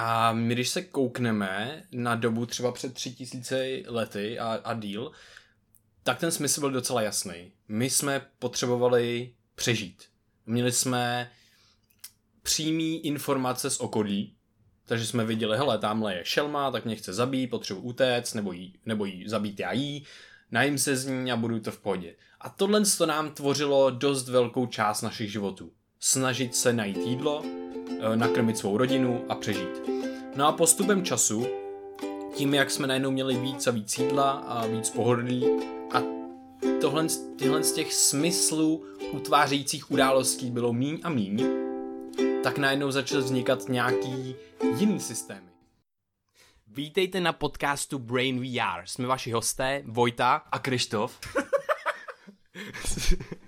A my, když se koukneme na dobu třeba před tři tisíce lety a, a díl, tak ten smysl byl docela jasný. My jsme potřebovali přežít. Měli jsme přímý informace z okolí, takže jsme viděli, hele, tamhle je šelma, tak mě chce zabít, potřebuji utéct, nebo jí, nebo jí zabít já jí, najím se z ní a budu to v pohodě. A tohle to nám tvořilo dost velkou část našich životů. Snažit se najít jídlo, eh, nakrmit svou rodinu a přežít. No a postupem času, tím jak jsme najednou měli víc a víc jídla a víc pohodlí a tohle, tyhle z těch smyslů utvářejících událostí bylo míň a míň, tak najednou začal vznikat nějaký jiný systémy. Vítejte na podcastu Brain VR. Jsme vaši hosté, Vojta a Krištof.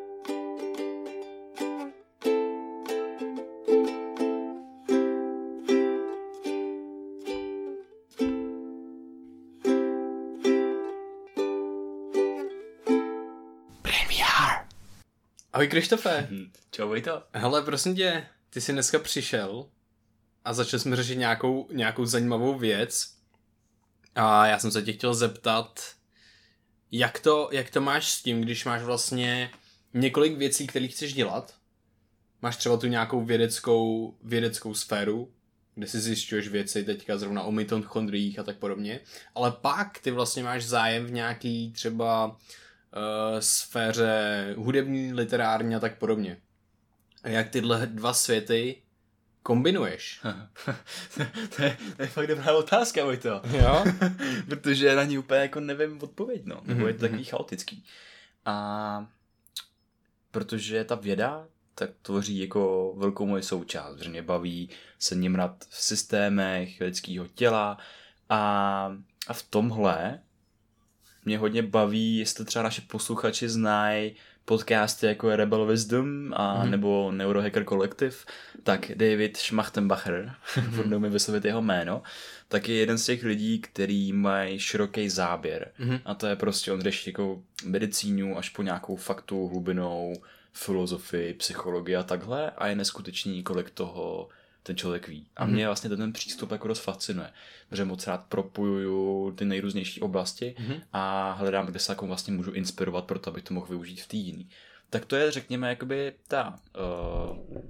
Ahoj Krištofe. Mhm. Čau to. Hele, prosím tě, ty jsi dneska přišel a začali jsme řešit nějakou, nějakou zajímavou věc a já jsem se tě chtěl zeptat, jak to, jak to máš s tím, když máš vlastně několik věcí, které chceš dělat, máš třeba tu nějakou vědeckou, vědeckou sféru, kde si zjišťuješ věci teďka zrovna o mitochondriích a tak podobně, ale pak ty vlastně máš zájem v nějaký třeba uh, sféře hudební, literární a tak podobně. A jak tyhle dva světy kombinuješ? to, je, to je fakt dobrá otázka, Vojto. Jo? Protože na ní úplně jako nevím odpověď, no. Nebo je to takový mhm. chaotický. A protože ta věda tak tvoří jako velkou moje součást. Že mě baví se nimrat v systémech lidského těla a, a v tomhle mě hodně baví, jestli třeba naše posluchači znají podcasty jako je Rebel Wisdom a mm-hmm. nebo Neurohacker Collective, tak David Schmachtenbacher, mm-hmm. mi vyslovit jeho jméno, tak je jeden z těch lidí, který mají široký záběr. Mm-hmm. A to je prostě, on řeší jako medicínu až po nějakou faktu hlubinou, filozofii, psychologii a takhle a je neskutečný, kolik toho ten člověk ví. A mě mm-hmm. vlastně ten přístup jako dost fascinuje, protože moc rád propojuju ty nejrůznější oblasti mm-hmm. a hledám, kde se jako vlastně můžu inspirovat pro to, abych to mohl využít v té jiný. Tak to je, řekněme, jakoby ta, uh,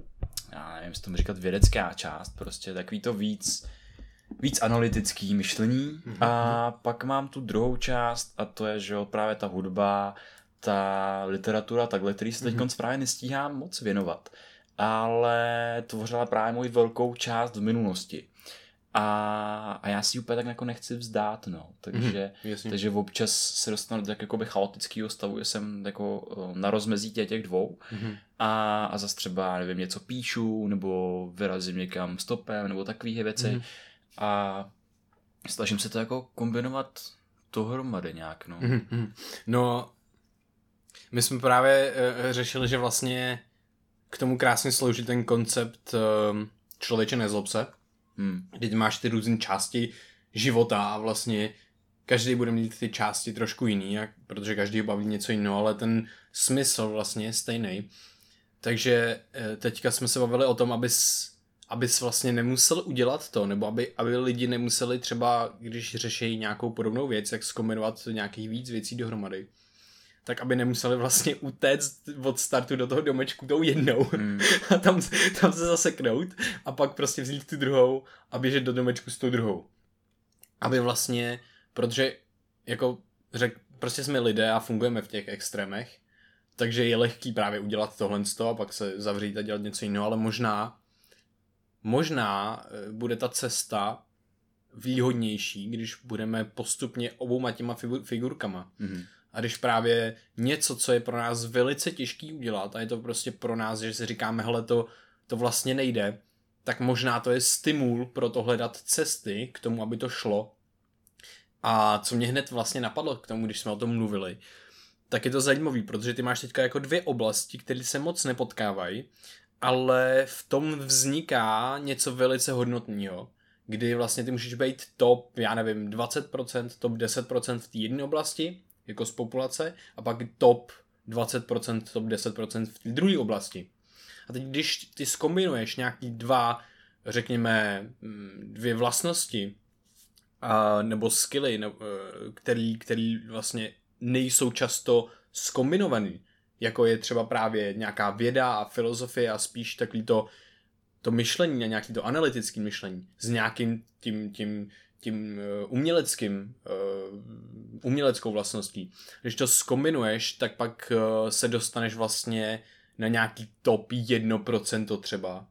já nevím, jestli tomu říkat vědecká část, prostě takový to víc, víc analytický myšlení mm-hmm. a pak mám tu druhou část a to je, že jo, právě ta hudba, ta literatura, takhle, který se teď mm-hmm. právě nestíhám moc věnovat ale tvořila právě moji velkou část v minulosti. A, a já si úplně tak jako nechci vzdát, no. Takže, mm, takže občas se dostanu do tak jakoby chaotického stavu, že jsem jako eh, na rozmezí těch, těch dvou mm. a, a zase třeba, nevím, něco píšu, nebo vyrazím někam stopem, nebo takové věci. Mm. A snažím se to jako kombinovat dohromady nějak, no. Mm. No, my jsme právě uh, řešili, že vlastně k tomu krásně slouží ten koncept um, člověče nezlob se, hmm. kdy máš ty různé části života a vlastně každý bude mít ty části trošku jiný, jak, protože každý baví něco jiného, ale ten smysl vlastně je stejný. Takže eh, teďka jsme se bavili o tom, abys, abys vlastně nemusel udělat to, nebo aby, aby lidi nemuseli třeba, když řeší nějakou podobnou věc, jak zkombinovat nějakých víc věcí dohromady tak aby nemuseli vlastně utéct od startu do toho domečku tou jednou hmm. a tam, tam se zaseknout a pak prostě vzít tu druhou a běžet do domečku s tou druhou. Aby vlastně, protože jako řek, prostě jsme lidé a fungujeme v těch extrémech, takže je lehký právě udělat tohle a pak se zavřít a dělat něco jiného, ale možná možná eh, bude ta cesta výhodnější, když budeme postupně obouma těma figurkama. Mm-hmm. A když právě něco, co je pro nás velice těžký udělat a je to prostě pro nás, že si říkáme, hele, to, to vlastně nejde, tak možná to je stimul pro to hledat cesty k tomu, aby to šlo. A co mě hned vlastně napadlo k tomu, když jsme o tom mluvili, tak je to zajímavý, protože ty máš teďka jako dvě oblasti, které se moc nepotkávají, ale v tom vzniká něco velice hodnotného, kdy vlastně ty můžeš být top, já nevím, 20%, top 10% v té jedné oblasti, jako z populace, a pak top 20%, top 10% v té druhé oblasti. A teď, když ty skombinuješ nějaký dva, řekněme, mm, dvě vlastnosti, a, nebo skilly, ne, e, který, který vlastně nejsou často skombinovaný, jako je třeba právě nějaká věda a filozofie a spíš takový to, to myšlení a nějaký to analytický myšlení s nějakým tím, tím, tím e, uměleckým, e, uměleckou vlastností. Když to skombinuješ, tak pak se dostaneš vlastně na nějaký top 1% třeba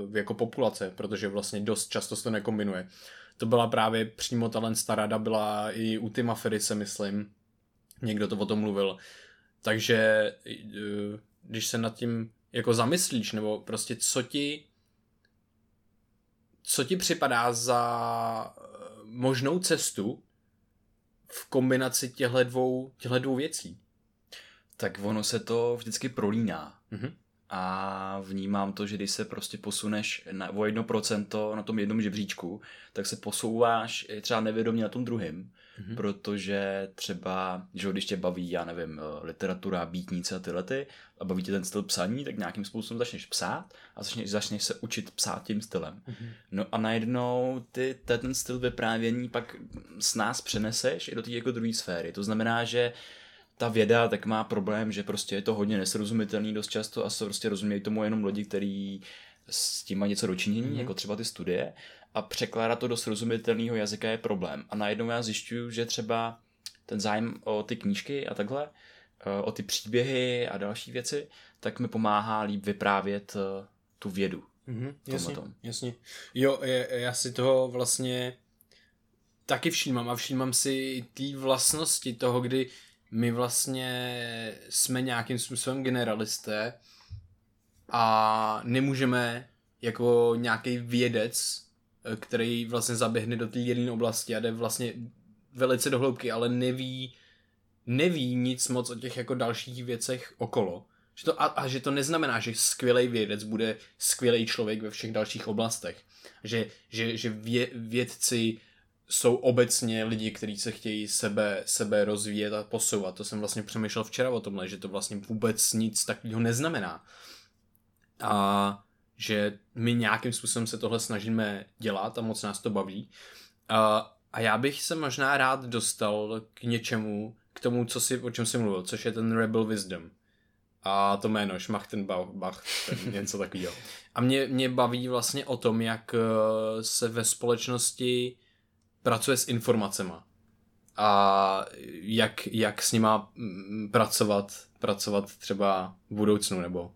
uh, jako populace, protože vlastně dost často se to nekombinuje. To byla právě přímo talent starada, byla i u Tima se myslím. Někdo to o tom mluvil. Takže uh, když se nad tím jako zamyslíš, nebo prostě co ti co ti připadá za možnou cestu v kombinaci těchto dvou, těchto dvou věcí? tak ono se to vždycky prolíná. Mm-hmm. A vnímám to, že když se prostě posuneš na, o jedno procento na tom jednom žebříčku, tak se posouváš třeba nevědomě na tom druhém. Mm-hmm. Protože třeba, že když tě baví, já nevím, eh, literatura, bítnice a tyhle ty, a baví tě ten styl psaní, tak nějakým způsobem začneš psát a začneš, začneš se učit psát tím stylem. Mm-hmm. No a najednou ty ten styl vyprávění pak s nás přeneseš i do té jako druhé sféry. To znamená, že ta věda tak má problém, že prostě je to hodně nesrozumitelný dost často a se prostě rozumějí tomu jenom lidi, kteří s tím mají něco dočinění, mm-hmm. jako třeba ty studie, a překládat to do srozumitelného jazyka je problém. A najednou já zjišťuju, že třeba ten zájem o ty knížky a takhle, eh, o ty příběhy a další věci, tak mi pomáhá líp vyprávět eh, tu vědu. Mm-hmm, jasně, tom. jasně. Jo, já si toho vlastně taky všímám a všímám si ty vlastnosti toho, kdy my vlastně jsme nějakým způsobem generalisté a nemůžeme jako nějaký vědec, který vlastně zaběhne do té jedné oblasti a jde vlastně velice do hloubky, ale neví, neví nic moc o těch jako dalších věcech okolo. Že to, a, a že to neznamená, že skvělý vědec bude skvělý člověk ve všech dalších oblastech. Že, že, že vě, vědci jsou obecně lidi, kteří se chtějí sebe, sebe rozvíjet a posouvat. To jsem vlastně přemýšlel včera o tomhle, že to vlastně vůbec nic takového neznamená. A že my nějakým způsobem se tohle snažíme dělat a moc nás to baví. A, a já bych se možná rád dostal k něčemu, k tomu, co si, o čem jsem mluvil, což je ten Rebel Wisdom. A to jméno, Schmachtenbach, ten něco takového. A mě, mě baví vlastně o tom, jak eh, se ve společnosti pracuje s informacema a jak, jak s nima mm, pracovat, pracovat třeba v budoucnu nebo?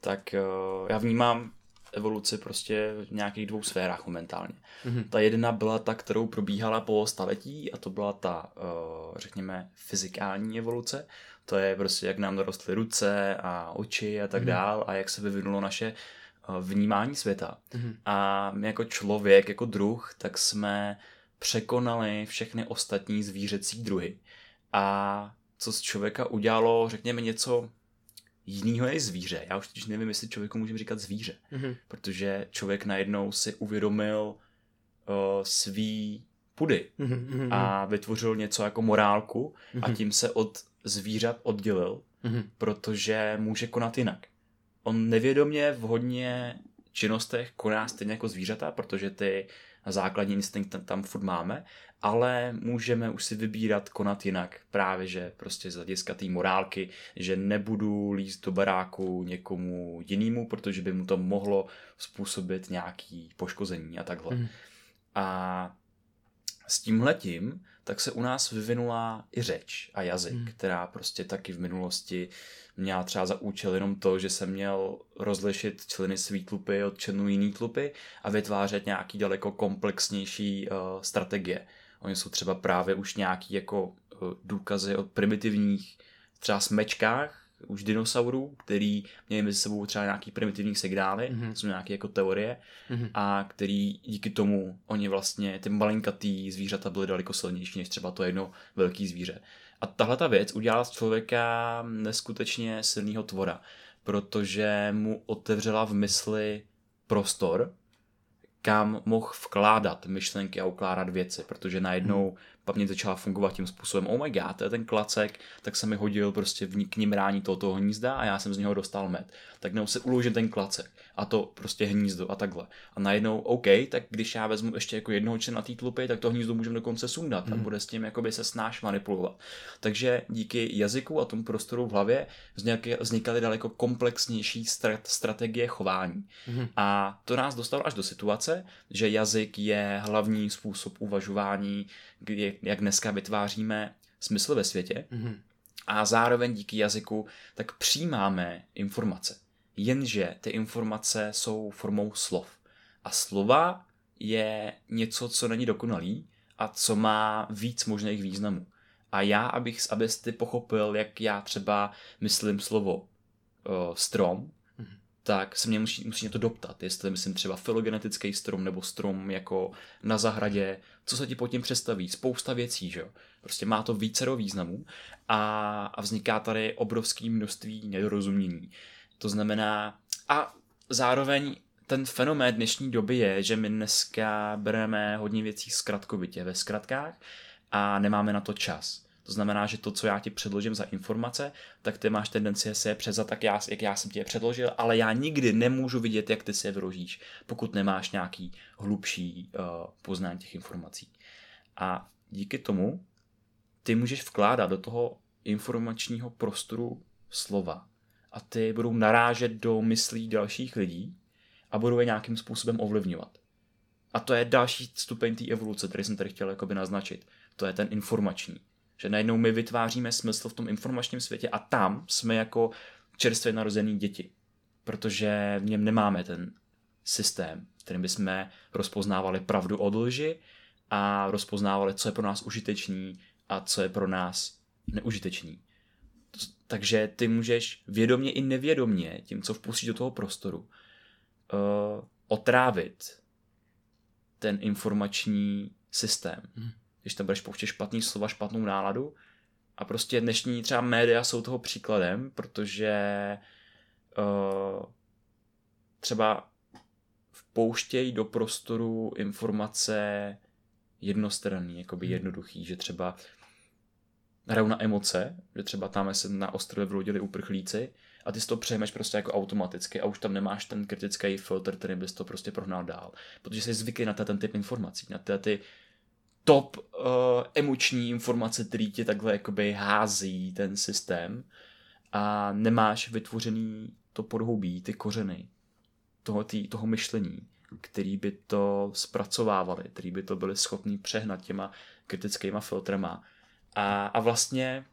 Tak eh, já vnímám evoluci prostě v nějakých dvou sférách momentálně. Mm-hmm. Ta jedna byla ta, kterou probíhala po staletí a to byla ta, eh, řekněme, fyzikální evoluce. To je prostě, jak nám dorostly ruce a oči a tak mm-hmm. dál a jak se vyvinulo naše eh, vnímání světa. Mm-hmm. A my jako člověk, jako druh, tak jsme překonali všechny ostatní zvířecí druhy. A co z člověka udělalo, řekněme, něco jiného než zvíře. Já už teď nevím, jestli člověku můžeme říkat zvíře. Mm-hmm. Protože člověk najednou si uvědomil uh, svý pudy mm-hmm. a vytvořil něco jako morálku mm-hmm. a tím se od zvířat oddělil, mm-hmm. protože může konat jinak. On nevědomě v hodně činnostech koná stejně jako zvířata, protože ty základní instinkt tam furt máme, ale můžeme už si vybírat konat jinak. Právě, že prostě z hlediska té morálky, že nebudu líst do baráku někomu jinému, protože by mu to mohlo způsobit nějaký poškození a takhle. Mm. A s tímhletím tak se u nás vyvinula i řeč a jazyk, mm. která prostě taky v minulosti měla třeba za účel jenom to, že jsem měl rozlišit členy svý tlupy od členů jiný tlupy a vytvářet nějaký daleko komplexnější uh, strategie. Oni jsou třeba právě už nějaký jako uh, důkazy o primitivních třeba smečkách, už dinosaurů, který měli mezi sebou třeba nějaký primitivní signály, mm-hmm. jsou nějaké jako teorie, mm-hmm. a který díky tomu oni vlastně, ty malinkatý zvířata byly daleko silnější než třeba to jedno velký zvíře. A tahle ta věc udělala z člověka neskutečně silného tvora, protože mu otevřela v mysli prostor, kam mohl vkládat myšlenky a ukládat věci, protože najednou hmm. Paměť začala fungovat tím způsobem, oh my god, to je ten klacek, tak se mi hodil prostě v k ním rání tohoto hnízda a já jsem z něho dostal med. Tak nebo se uložím ten klacek a to prostě hnízdo a takhle. A najednou, OK, tak když já vezmu ještě jako jednoho člena té tlupy, tak to hnízdo můžeme dokonce sundat mm. a hmm. bude s tím jakoby se snáš manipulovat. Takže díky jazyku a tomu prostoru v hlavě vznikaly daleko komplexnější strategie chování. Mm. A to nás dostalo až do situace, že jazyk je hlavní způsob uvažování, jak dneska vytváříme smysl ve světě. Mm. A zároveň díky jazyku tak přijímáme informace. Jenže ty informace jsou formou slov. A slova je něco, co není dokonalý a co má víc možných významů. A já, abych, abys ty pochopil, jak já třeba myslím slovo uh, strom, mm-hmm. tak se mě musí, musí to doptat. Jestli myslím třeba filogenetický strom nebo strom jako na zahradě, co se ti pod tím představí, spousta věcí, že jo. Prostě má to více významů a, a vzniká tady obrovské množství nedorozumění. To znamená, a zároveň ten fenomén dnešní doby je, že my dneska bereme hodně věcí zkratkovitě ve zkratkách a nemáme na to čas. To znamená, že to, co já ti předložím za informace, tak ty máš tendenci se je předzat tak, já, jak já jsem ti je předložil, ale já nikdy nemůžu vidět, jak ty si je vyložíš, pokud nemáš nějaký hlubší uh, poznání těch informací. A díky tomu ty můžeš vkládat do toho informačního prostoru slova, a ty budou narážet do myslí dalších lidí a budou je nějakým způsobem ovlivňovat. A to je další stupeň té evoluce, který jsem tady chtěl jakoby naznačit. To je ten informační. Že najednou my vytváříme smysl v tom informačním světě a tam jsme jako čerstvě narozený děti. Protože v něm nemáme ten systém, kterým bychom rozpoznávali pravdu od lži a rozpoznávali, co je pro nás užitečný a co je pro nás neužitečný. Takže ty můžeš vědomě i nevědomě, tím, co vpustíš do toho prostoru, uh, otrávit ten informační systém. Hmm. Když tam budeš pouštět špatný slova, špatnou náladu. A prostě dnešní třeba média jsou toho příkladem, protože uh, třeba vpouštějí do prostoru informace jednostranný, jakoby hmm. jednoduchý, že třeba hrajou na emoce, že třeba tam se na ostrově vlodili uprchlíci a ty si to přejmeš prostě jako automaticky a už tam nemáš ten kritický filtr, který bys to prostě prohnal dál. Protože jsi zvyklý na ten typ informací, na ty, ty top uh, emoční informace, který ti takhle jakoby hází ten systém a nemáš vytvořený to podhoubí, ty kořeny toho, tý, toho myšlení, který by to zpracovávali, který by to byli schopni přehnat těma kritickýma filtrama a, a vlastně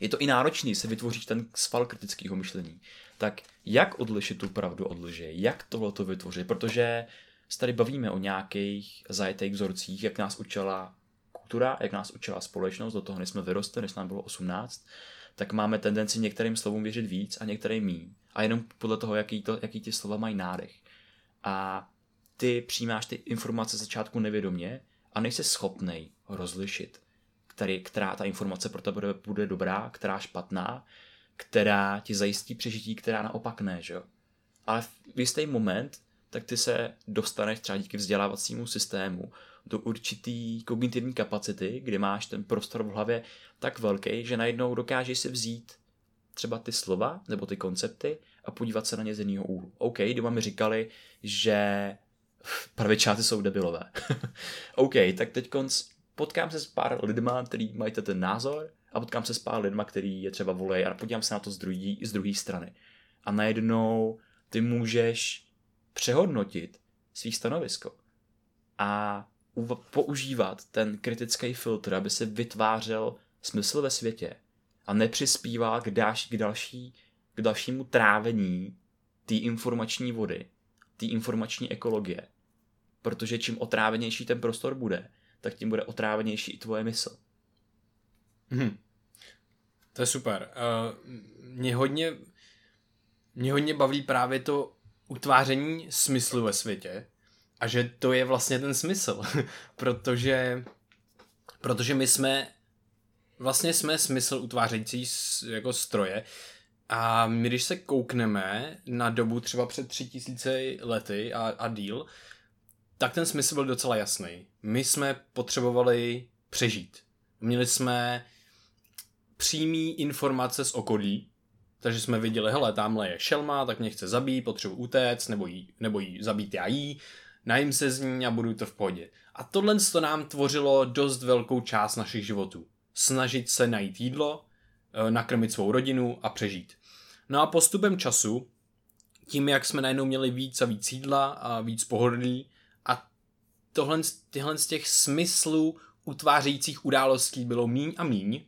je to i náročný se vytvořit ten sval kritického myšlení. Tak jak odlišit tu pravdu od lži? Jak tohle to vytvořit? Protože se tady bavíme o nějakých zajetých vzorcích, jak nás učila kultura, jak nás učila společnost, do toho než jsme vyrostli, než nám bylo 18, tak máme tendenci některým slovům věřit víc a některým míň. A jenom podle toho, jaký, to, jaký ty slova mají nádech. A ty přijímáš ty informace začátku nevědomě a nejsi schopnej rozlišit který, která ta informace pro tebe bude dobrá, která špatná, která ti zajistí přežití, která naopak ne, že jo. Ale v jistý moment, tak ty se dostaneš třeba díky vzdělávacímu systému do určitý kognitivní kapacity, kde máš ten prostor v hlavě tak velký, že najednou dokážeš si vzít třeba ty slova nebo ty koncepty a podívat se na ně z jiného úhlu. OK, doma mi říkali, že pravičáci jsou debilové. OK, tak teď konc potkám se s pár lidma, který mají ten názor a potkám se s pár lidma, který je třeba volej a podívám se na to z druhé z druhé strany. A najednou ty můžeš přehodnotit svý stanovisko a používat ten kritický filtr, aby se vytvářel smysl ve světě a nepřispíval k, dáš, k, další, k dalšímu trávení té informační vody, té informační ekologie. Protože čím otrávenější ten prostor bude, tak tím bude otrávenější i tvoje mysl. Hmm. To je super. Uh, mě hodně, mě hodně baví právě to utváření smyslu ve světě a že to je vlastně ten smysl, protože, protože my jsme vlastně jsme smysl utvářející jako stroje a my když se koukneme na dobu třeba před tři tisíce lety a, a díl, tak ten smysl byl docela jasný. My jsme potřebovali přežít. Měli jsme přímý informace z okolí, takže jsme viděli, hele, tamhle je šelma, tak mě chce zabít, potřebuji utéct, nebo jí, nebo jí zabít já jí, najím se z ní a budu to v pohodě. A tohle to nám tvořilo dost velkou část našich životů. Snažit se najít jídlo, eh, nakrmit svou rodinu a přežít. No a postupem času, tím, jak jsme najednou měli víc a víc jídla a víc pohodlí tohle, tyhle z těch smyslů utvářejících událostí bylo míň a míň,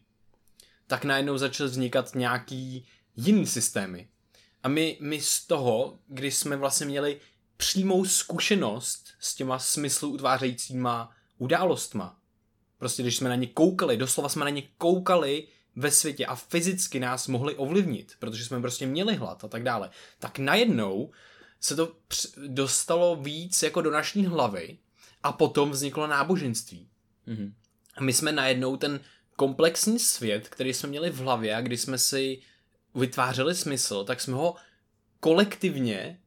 tak najednou začaly vznikat nějaký jiný systémy. A my, my z toho, když jsme vlastně měli přímou zkušenost s těma smyslu utvářejícíma událostma, prostě když jsme na ně koukali, doslova jsme na ně koukali ve světě a fyzicky nás mohli ovlivnit, protože jsme prostě měli hlad a tak dále, tak najednou se to dostalo víc jako do naší hlavy a potom vzniklo náboženství. Mm-hmm. A my jsme najednou ten komplexní svět, který jsme měli v hlavě a kdy jsme si vytvářeli smysl, tak jsme ho kolektivně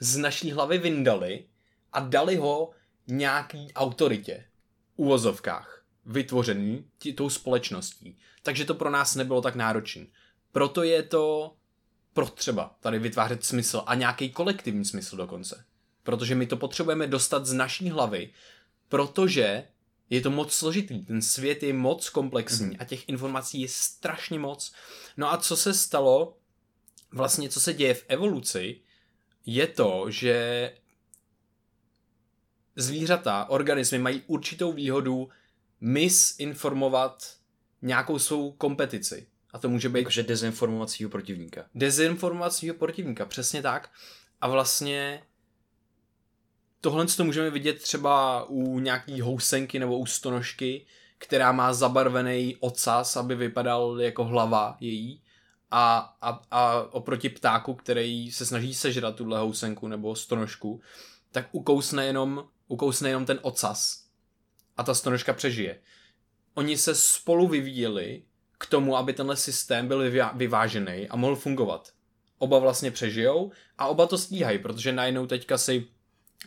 z naší hlavy vyndali a dali ho nějaký autoritě, uvozovkách, vytvořený tí, tou společností. Takže to pro nás nebylo tak náročné. Proto je to potřeba tady vytvářet smysl a nějaký kolektivní smysl dokonce. Protože my to potřebujeme dostat z naší hlavy, protože je to moc složitý, ten svět je moc komplexní mhm. a těch informací je strašně moc. No a co se stalo, vlastně co se děje v evoluci, je to, že zvířata, organismy mají určitou výhodu misinformovat nějakou svou kompetici. A to může být... Jakože dezinformovacího protivníka. Dezinformovacího protivníka, přesně tak. A vlastně tohle to můžeme vidět třeba u nějaký housenky nebo u stonožky, která má zabarvený ocas, aby vypadal jako hlava její. A, a, a oproti ptáku, který se snaží sežrat tuhle housenku nebo stonožku, tak ukousne jenom, ukousne jenom ten ocas. A ta stonožka přežije. Oni se spolu vyvíjeli k tomu, aby tenhle systém byl vyvážený a mohl fungovat. Oba vlastně přežijou a oba to stíhají, protože najednou teďka si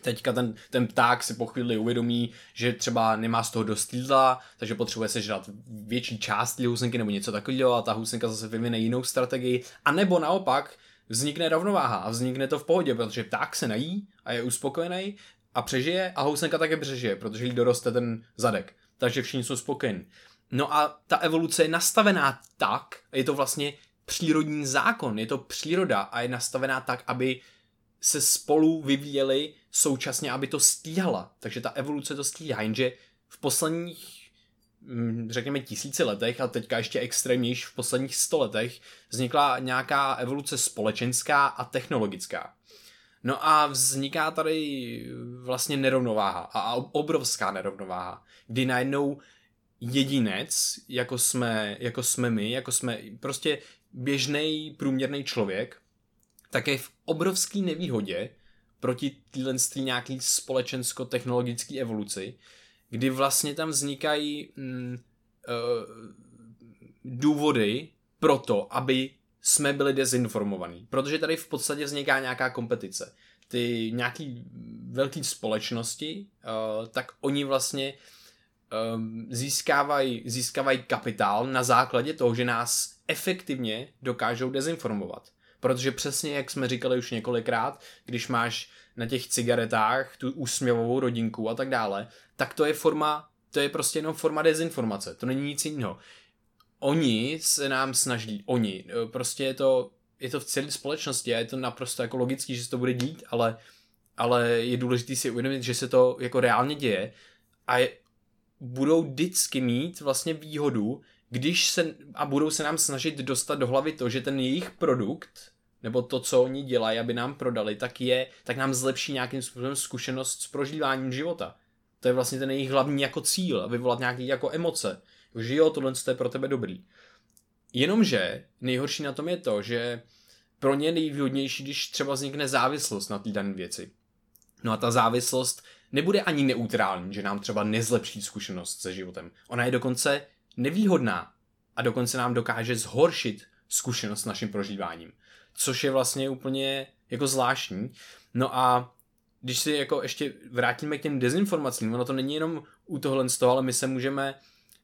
Teďka ten, ten pták si po chvíli uvědomí, že třeba nemá z toho dost jídla, takže potřebuje sežrat větší část housenky nebo něco takového a ta housenka zase vyvine jinou strategii. A nebo naopak vznikne rovnováha a vznikne to v pohodě, protože pták se nají a je uspokojený a přežije a housenka také přežije, protože jí doroste ten zadek. Takže všichni jsou spokojení. No a ta evoluce je nastavená tak, je to vlastně přírodní zákon, je to příroda a je nastavená tak, aby se spolu vyvíjeli současně, aby to stíhala. Takže ta evoluce to stíhá, jenže v posledních mm, řekněme tisíci letech a teďka ještě extrémnější v posledních sto letech vznikla nějaká evoluce společenská a technologická. No a vzniká tady vlastně nerovnováha a obrovská nerovnováha, kdy najednou jedinec, jako jsme, jako jsme my, jako jsme prostě běžný průměrný člověk, tak je v obrovské nevýhodě proti téhle nějaký společensko-technologické evoluci, kdy vlastně tam vznikají mm, uh, důvody pro to, aby jsme byli dezinformovaní. Protože tady v podstatě vzniká nějaká kompetice. Ty nějaký velké společnosti, uh, tak oni vlastně um, získávají, získávají kapitál na základě toho, že nás efektivně dokážou dezinformovat. Protože přesně, jak jsme říkali už několikrát, když máš na těch cigaretách tu úsměvovou rodinku a tak dále, tak to je forma, to je prostě jenom forma dezinformace, to není nic jiného. Oni se nám snaží, oni, e, prostě je to, je to v celé společnosti a je to naprosto jako logický, že se to bude dít, ale, ale je důležité si uvědomit, že se to jako reálně děje a je, budou vždycky mít vlastně výhodu, když se, a budou se nám snažit dostat do hlavy to, že ten jejich produkt nebo to, co oni dělají, aby nám prodali, tak je, tak nám zlepší nějakým způsobem zkušenost s prožíváním života. To je vlastně ten jejich hlavní jako cíl, vyvolat nějaký jako emoce. Že jo, tohle je pro tebe dobrý. Jenomže nejhorší na tom je to, že pro ně nejvýhodnější, když třeba vznikne závislost na té dané věci. No a ta závislost nebude ani neutrální, že nám třeba nezlepší zkušenost se životem. Ona je dokonce nevýhodná a dokonce nám dokáže zhoršit zkušenost s naším prožíváním. Což je vlastně úplně jako zvláštní. No a když si jako ještě vrátíme k těm dezinformacím, ono to není jenom u tohle z toho, ale my se můžeme,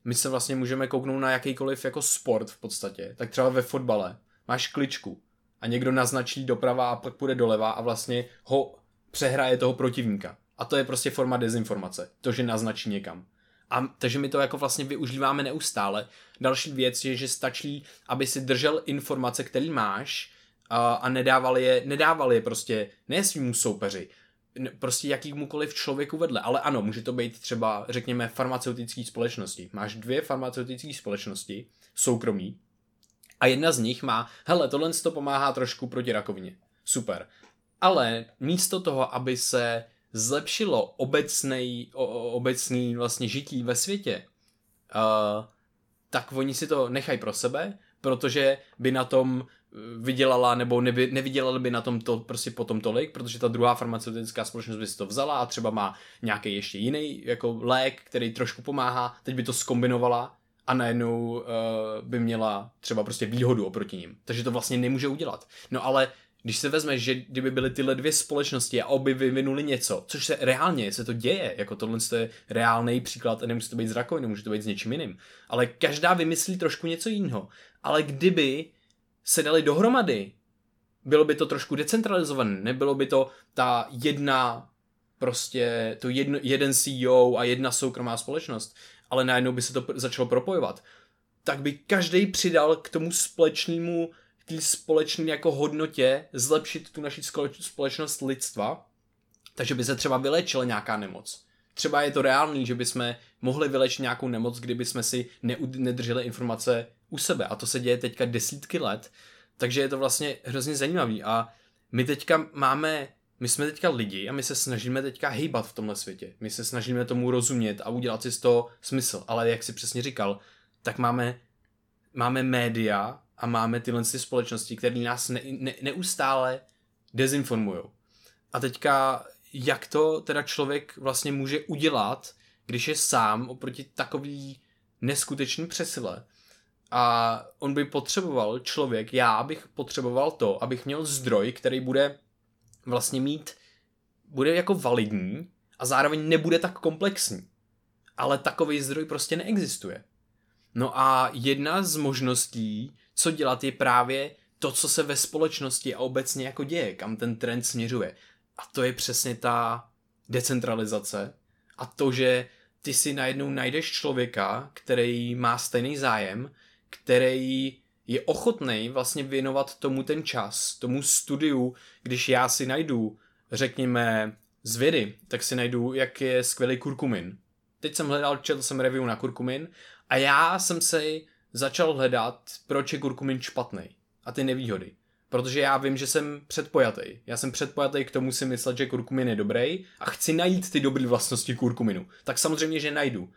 my se vlastně můžeme kouknout na jakýkoliv jako sport v podstatě. Tak třeba ve fotbale máš kličku a někdo naznačí doprava a pak půjde doleva a vlastně ho přehraje toho protivníka. A to je prostě forma dezinformace. To, že naznačí někam. A takže my to jako vlastně využíváme neustále. Další věc je, že stačí, aby si držel informace, které máš a, a nedával je, nedával je prostě ne svým soupeři, prostě jakýmukoliv člověku vedle. Ale ano, může to být třeba, řekněme, farmaceutické společnosti. Máš dvě farmaceutické společnosti, soukromí, a jedna z nich má, hele, tohle to pomáhá trošku proti rakovině. Super. Ale místo toho, aby se zlepšilo obecnej, o, obecný vlastně žití ve světě, uh, tak oni si to nechají pro sebe, protože by na tom vydělala, nebo neby, nevydělali by na tom to prostě potom tolik, protože ta druhá farmaceutická společnost by si to vzala a třeba má nějaký ještě jiný jako lék, který trošku pomáhá, teď by to skombinovala a najednou uh, by měla třeba prostě výhodu oproti ním. Takže to vlastně nemůže udělat. No ale když se vezme, že kdyby byly tyhle dvě společnosti a obě vyvinuli něco, což se reálně se to děje, jako tohle je reálný příklad, a nemusí to být z rakoviny, může to být s něčím jiným, ale každá vymyslí trošku něco jiného. Ale kdyby se dali dohromady, bylo by to trošku decentralizované, nebylo by to ta jedna prostě to jedno, jeden CEO a jedna soukromá společnost, ale najednou by se to začalo propojovat, tak by každý přidal k tomu společnému té společné jako hodnotě zlepšit tu naši společnost lidstva, takže by se třeba vylečila nějaká nemoc. Třeba je to reálný, že bychom mohli vylečit nějakou nemoc, kdyby jsme si nedrželi informace u sebe. A to se děje teďka desítky let, takže je to vlastně hrozně zajímavý. A my teďka máme, my jsme teďka lidi a my se snažíme teďka hýbat v tomhle světě. My se snažíme tomu rozumět a udělat si z toho smysl. Ale jak si přesně říkal, tak máme, máme média a máme tyhle ty společnosti, které nás ne, ne, neustále dezinformují. A teďka, jak to teda člověk vlastně může udělat, když je sám oproti takový neskutečný přesile. A on by potřeboval, člověk, já bych potřeboval to, abych měl zdroj, který bude vlastně mít, bude jako validní a zároveň nebude tak komplexní. Ale takový zdroj prostě neexistuje. No a jedna z možností, co dělat, je právě to, co se ve společnosti a obecně jako děje, kam ten trend směřuje. A to je přesně ta decentralizace a to, že ty si najednou najdeš člověka, který má stejný zájem, který je ochotný vlastně věnovat tomu ten čas, tomu studiu, když já si najdu, řekněme, z vědy, tak si najdu, jak je skvělý kurkumin. Teď jsem hledal, četl jsem review na kurkumin a já jsem si začal hledat, proč je kurkumin špatný a ty nevýhody. Protože já vím, že jsem předpojatý. Já jsem předpojatý k tomu si myslet, že kurkumin je dobrý a chci najít ty dobré vlastnosti kurkuminu. Tak samozřejmě, že najdu.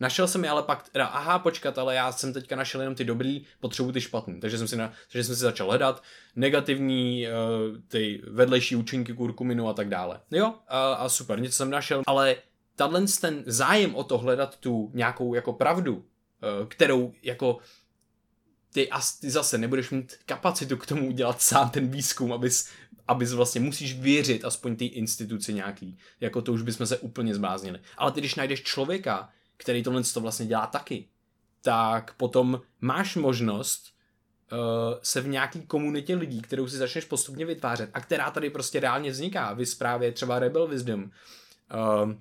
Našel jsem je ale pak, teda, aha, počkat, ale já jsem teďka našel jenom ty dobrý, potřebuji ty špatný. Takže jsem si, na, takže jsem si začal hledat negativní, uh, ty vedlejší účinky kurkuminu a tak dále. Jo, a, a super, něco jsem našel, ale tato ten zájem o to hledat tu nějakou jako pravdu, Eh, kterou jako ty, ty zase nebudeš mít kapacitu k tomu udělat sám ten výzkum, abys, abys vlastně musíš věřit aspoň té instituci nějaký. Jako to už bychom se úplně zbláznili. Ale ty, když najdeš člověka, který tohle to vlastně dělá taky, tak potom máš možnost uh, se v nějaký komunitě lidí, kterou si začneš postupně vytvářet a která tady prostě reálně vzniká. Vy zprávě třeba Rebel Wisdom. Uh,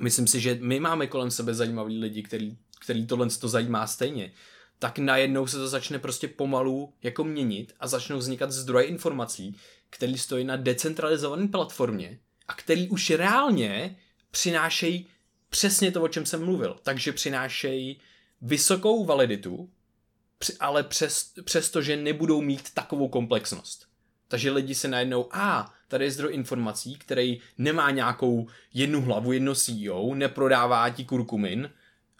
myslím si, že my máme kolem sebe zajímavý lidi, který který tohle to zajímá stejně, tak najednou se to začne prostě pomalu jako měnit a začnou vznikat zdroje informací, který stojí na decentralizované platformě a který už reálně přinášejí přesně to, o čem jsem mluvil. Takže přinášejí vysokou validitu, ale přes, přesto, že nebudou mít takovou komplexnost. Takže lidi se najednou, a tady je zdroj informací, který nemá nějakou jednu hlavu, jedno CEO, neprodává ti kurkumin,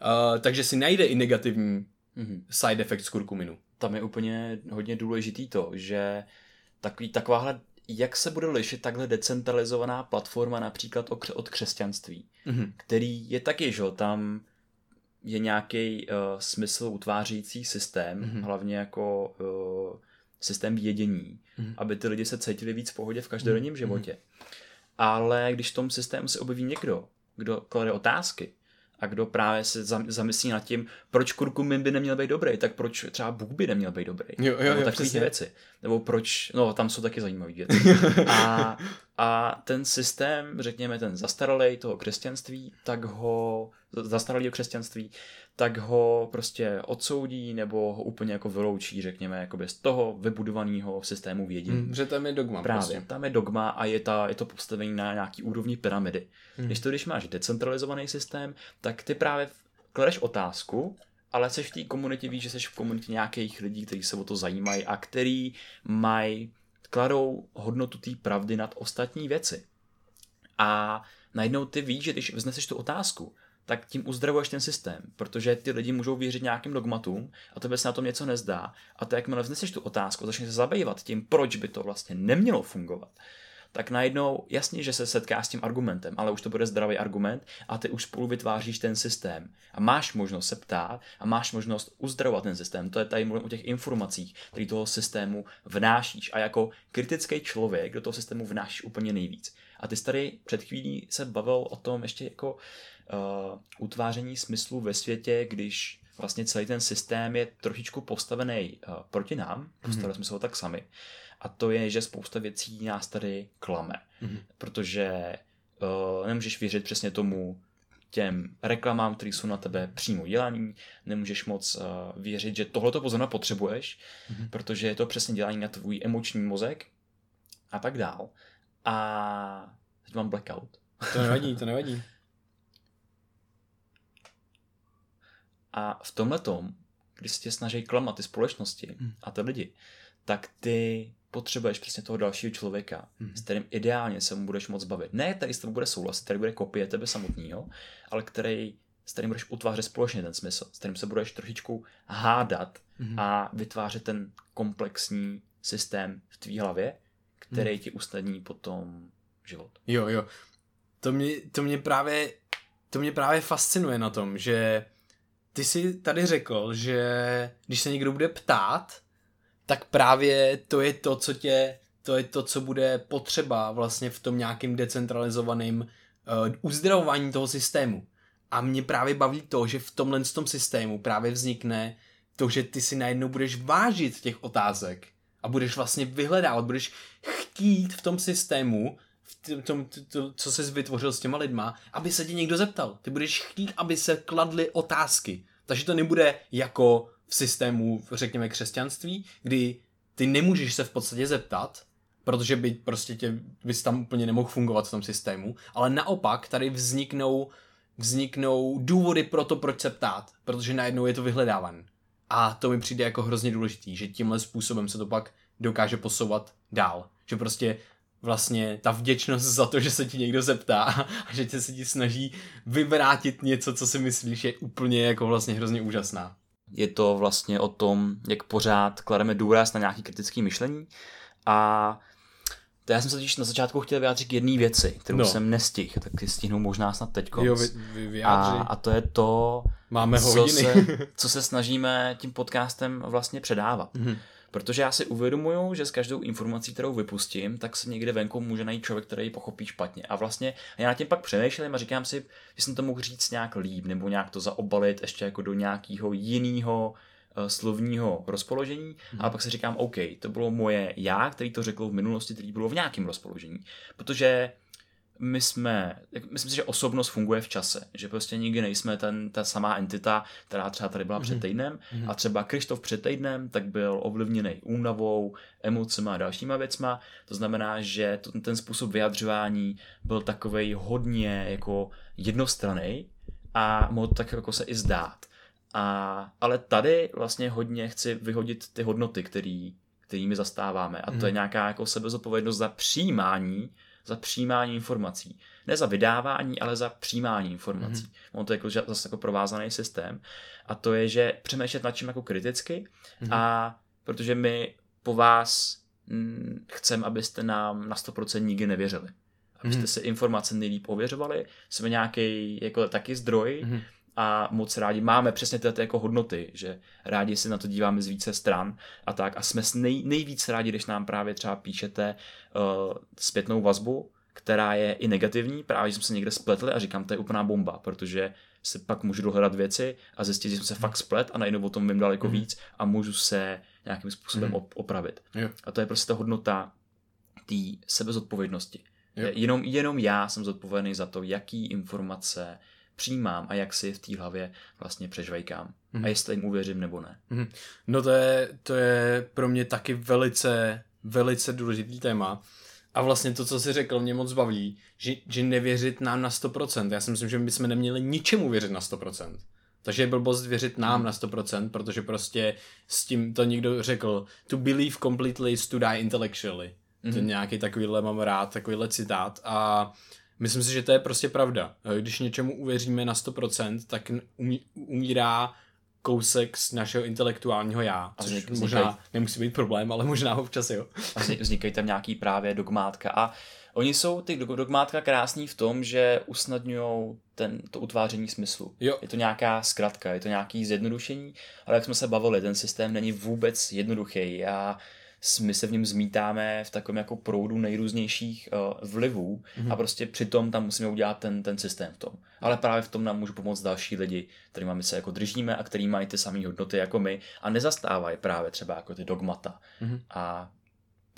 Uh, takže si najde i negativní mm-hmm. side effect z kurkuminu. tam je úplně hodně důležitý to, že takový, takováhle, jak se bude lišit takhle decentralizovaná platforma například od křesťanství, mm-hmm. který je taky, že tam je nějaký uh, smysl utvářející systém, mm-hmm. hlavně jako uh, systém vědění, mm-hmm. aby ty lidi se cítili víc v pohodě v každodenním mm-hmm. životě. Ale když v tom systému se objeví někdo, kdo klade otázky, a kdo právě se zamyslí nad tím, proč kurkumin by neměl být dobrý, tak proč třeba Bůh by neměl být dobrý. Jo, jo, nebo takové věci. Nebo proč, no tam jsou taky zajímavé věci. a, a ten systém, řekněme ten zastaralý toho křesťanství, tak ho, zastaralého křesťanství, tak ho prostě odsoudí nebo ho úplně jako vyloučí, řekněme, jakoby z toho vybudovaného systému vědění. Hmm, že tam je dogma. Právě, prostě. tam je dogma a je, ta, je to postavení na nějaký úrovni pyramidy. Hmm. Když to, když máš decentralizovaný systém, tak ty právě kladeš otázku, ale jsi v té komunitě, víš, že jsi v komunitě nějakých lidí, kteří se o to zajímají a který mají, kladou hodnotu té pravdy nad ostatní věci. A najednou ty víš, že když vzneseš tu otázku, tak tím uzdravuješ ten systém, protože ty lidi můžou věřit nějakým dogmatům a tebe se na tom něco nezdá. A to, jakmile vzneseš tu otázku, začneš se zabývat tím, proč by to vlastně nemělo fungovat, tak najednou jasně, že se setká s tím argumentem, ale už to bude zdravý argument a ty už spolu vytváříš ten systém. A máš možnost se ptát a máš možnost uzdravovat ten systém. To je tady mluvím o těch informacích, které toho systému vnášíš. A jako kritický člověk do toho systému vnášíš úplně nejvíc. A ty tady před chvílí se bavil o tom ještě jako uh, utváření smyslu ve světě, když vlastně celý ten systém je trošičku postavený uh, proti nám, postavili mm-hmm. jsme se ho tak sami. A to je, že spousta věcí nás tady klame, mm-hmm. protože uh, nemůžeš věřit přesně tomu, těm reklamám, které jsou na tebe přímo dělaný, nemůžeš moc uh, věřit, že tohleto pozornost potřebuješ, mm-hmm. protože je to přesně dělání na tvůj emoční mozek a tak dál. A teď mám blackout. To nevadí, to nevadí. A v tomhle tom, když se tě snaží klamat ty společnosti hmm. a ty lidi, tak ty potřebuješ přesně toho dalšího člověka, hmm. s kterým ideálně se mu budeš moc bavit. Ne, který s tebou bude souhlasit, který bude kopie tebe samotného, ale který, s kterým budeš utvářet společně ten smysl, s kterým se budeš trošičku hádat hmm. a vytvářet ten komplexní systém v tvý hlavě, který hmm. ti usnadní potom život. Jo, jo. To mě, to mě právě to mě právě fascinuje na tom, že ty jsi tady řekl, že když se někdo bude ptát, tak právě to je to, co tě, to je to, co bude potřeba vlastně v tom nějakým decentralizovaným uh, uzdravování toho systému. A mě právě baví to, že v tomhle tom systému právě vznikne to, že ty si najednou budeš vážit těch otázek a budeš vlastně vyhledávat, budeš chtít v tom systému v tom, to, co jsi vytvořil s těma lidma, aby se tě někdo zeptal. Ty budeš chtít, aby se kladly otázky. Takže to nebude jako v systému, řekněme, křesťanství, kdy ty nemůžeš se v podstatě zeptat, protože by prostě tě, bys tam úplně nemohl fungovat v tom systému, ale naopak tady vzniknou, vzniknou důvody pro to, proč se ptát, protože najednou je to vyhledávané. A to mi přijde jako hrozně důležitý, že tímhle způsobem se to pak dokáže posouvat dál. Že prostě vlastně ta vděčnost za to, že se ti někdo zeptá a že tě se ti snaží vyvrátit něco, co si myslíš je úplně jako vlastně hrozně úžasná. Je to vlastně o tom, jak pořád klademe důraz na nějaký kritický myšlení a to já jsem se totiž na začátku chtěl vyjádřit k jedné věci, kterou no. jsem nestihl, tak si stihnu možná snad teď. Jo, vy, vy a, a to je to, Máme co, se, co se snažíme tím podcastem vlastně předávat. Mm-hmm. Protože já si uvědomuju, že s každou informací, kterou vypustím, tak se někde venku může najít člověk, který ji pochopí špatně. A vlastně já na tím pak přemýšlím a říkám si, že jsem to mohl říct nějak líp, nebo nějak to zaobalit ještě jako do nějakého jiného slovního rozpoložení. Hmm. A pak si říkám, OK, to bylo moje já, který to řekl v minulosti, který bylo v nějakém rozpoložení. Protože my jsme, myslím si, že osobnost funguje v čase, že prostě nikdy nejsme ten, ta samá entita, která třeba tady byla mm-hmm. před mhm. týdnem mm-hmm. a třeba Krištof před týdnem tak byl ovlivněný únavou, emocema a dalšíma věcma, to znamená, že to, ten způsob vyjadřování byl takovej hodně jako jednostranný a mohl tak jako se i zdát. A, ale tady vlastně hodně chci vyhodit ty hodnoty, který, kterými zastáváme a to mm. je mhm. nějaká jako sebezopovědnost za přijímání za přijímání informací. Ne za vydávání, ale za přijímání informací. Mm-hmm. On to je jako, zase jako provázaný systém. A to je, že přemýšlet nad čím jako kriticky mm-hmm. a protože my po vás hm, chceme, abyste nám na 100% nikdy nevěřili. Abyste mm-hmm. si informace nejlíp ověřovali. Jsme nějaký jako taky zdroj, mm-hmm a moc rádi máme přesně tyhle jako hodnoty, že rádi si na to díváme z více stran a tak a jsme nej, nejvíc rádi, když nám právě třeba píšete uh, zpětnou vazbu, která je i negativní, právě jsme se někde spletli a říkám, to je úplná bomba, protože se pak můžu dohledat věci a zjistit, že jsem se fakt splet a najednou o tom vím daleko mm. víc a můžu se nějakým způsobem mm. opravit. Jo. A to je prostě ta hodnota té sebezodpovědnosti. Jenom, jenom já jsem zodpovědný za to, jaký informace přijímám a jak si v té hlavě vlastně přežvejkám. Mm-hmm. A mhm. jestli jim uvěřím nebo ne. Mm-hmm. No to je, to je pro mě taky velice, velice důležitý téma. A vlastně to, co jsi řekl, mě moc baví, že, že nevěřit nám na 100%. Já si myslím, že my bychom neměli ničemu věřit na 100%. Takže je blbost věřit nám na 100%, protože prostě s tím to někdo řekl, to believe completely is to die intellectually. Mm-hmm. To mhm. nějaký takovýhle mám rád, takovýhle citát a Myslím si, že to je prostě pravda. Když něčemu uvěříme na 100%, tak umí, umírá kousek z našeho intelektuálního já, což vznikají, možná nemusí být problém, ale možná občas jo. A vznikají tam nějaký právě dogmátka a oni jsou ty dogmátka krásní v tom, že usnadňují ten, to utváření smyslu. Jo. Je to nějaká zkratka, je to nějaký zjednodušení, ale jak jsme se bavili, ten systém není vůbec jednoduchý. Já my se v něm zmítáme v takovém jako proudu nejrůznějších uh, vlivů mm-hmm. a prostě přitom tam musíme udělat ten, ten systém v tom. Ale právě v tom nám můžu pomoct další lidi, kterými my se jako držíme a který mají ty samé hodnoty jako my a nezastávají právě třeba jako ty dogmata. Mm-hmm. A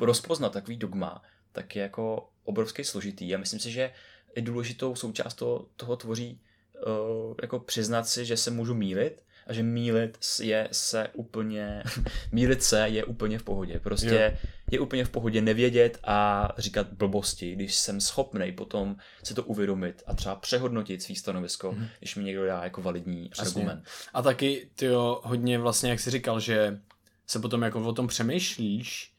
rozpoznat takový dogma, tak je jako obrovský složitý a myslím si, že i důležitou součást toho, toho tvoří uh, jako přiznat si, že se můžu mílit a že mílit je se úplně, mílit se je úplně v pohodě. Prostě jo. je úplně v pohodě nevědět a říkat blbosti, když jsem schopný potom si to uvědomit a třeba přehodnotit svý stanovisko, hmm. když mi někdo dá jako validní Přesně. argument. A taky, ty hodně vlastně, jak jsi říkal, že se potom jako o tom přemýšlíš,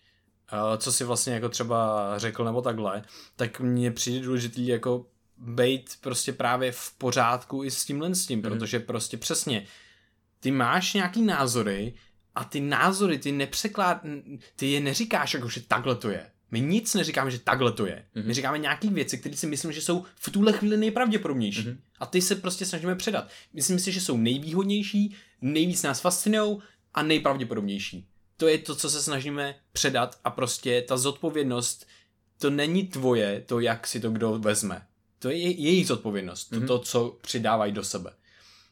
co si vlastně jako třeba řekl nebo takhle, tak mně přijde důležitý jako být prostě právě v pořádku i s tímhle s tím, mm. protože prostě přesně ty máš nějaký názory a ty názory, ty nepřeklád, ty je neříkáš jako, že takhle to je. My nic neříkáme, že takhle to je. Mm-hmm. My říkáme nějaké věci, které si myslím, že jsou v tuhle chvíli nejpravděpodobnější. Mm-hmm. A ty se prostě snažíme předat. Myslím si, že jsou nejvýhodnější, nejvíc nás fascinují a nejpravděpodobnější. To je to, co se snažíme předat a prostě ta zodpovědnost, to není tvoje, to, jak si to kdo vezme. To je jejich zodpovědnost, mm-hmm. to, to, co přidávají do sebe.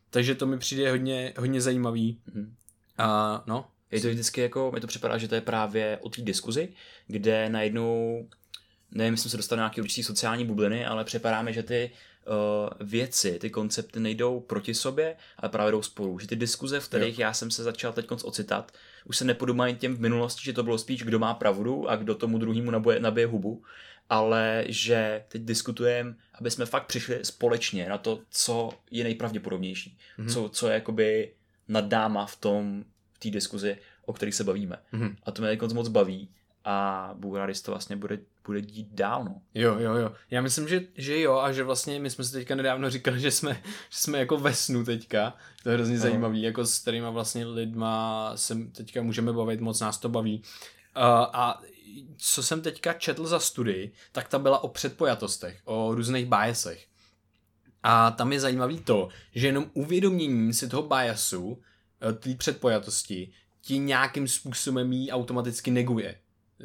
Takže to mi přijde hodně, hodně zajímavý. Mm-hmm. A no. Je to vždycky jako, mi to připadá, že to je právě o té diskuzi, kde najednou, nevím, jestli se dostali nějaké určitý sociální bubliny, ale připadáme, že ty uh, věci, ty koncepty nejdou proti sobě, ale právě jdou spolu. Že ty diskuze, v kterých jo. já jsem se začal teď ocitat, už se nepodobají těm v minulosti, že to bylo spíš, kdo má pravdu a kdo tomu druhému nabije, nabije hubu, ale že teď diskutujeme, aby jsme fakt přišli společně na to, co je nejpravděpodobnější, mm-hmm. co, co je jakoby naddáma v tom, v té diskuzi, o kterých se bavíme. Mm-hmm. A to mě moc baví a rád, to vlastně bude, bude dít dál. No. Jo, jo, jo. Já myslím, že, že jo a že vlastně my jsme si teďka nedávno říkali, že jsme, že jsme jako ve snu teďka. To je hrozně uh-huh. zajímavý, jako s kterýma vlastně lidma se teďka můžeme bavit, moc nás to baví. Uh, a co jsem teďka četl za studii, tak ta byla o předpojatostech, o různých biasech. A tam je zajímavý to, že jenom uvědomění si toho biasu, eh, té předpojatosti, ti nějakým způsobem jí automaticky neguje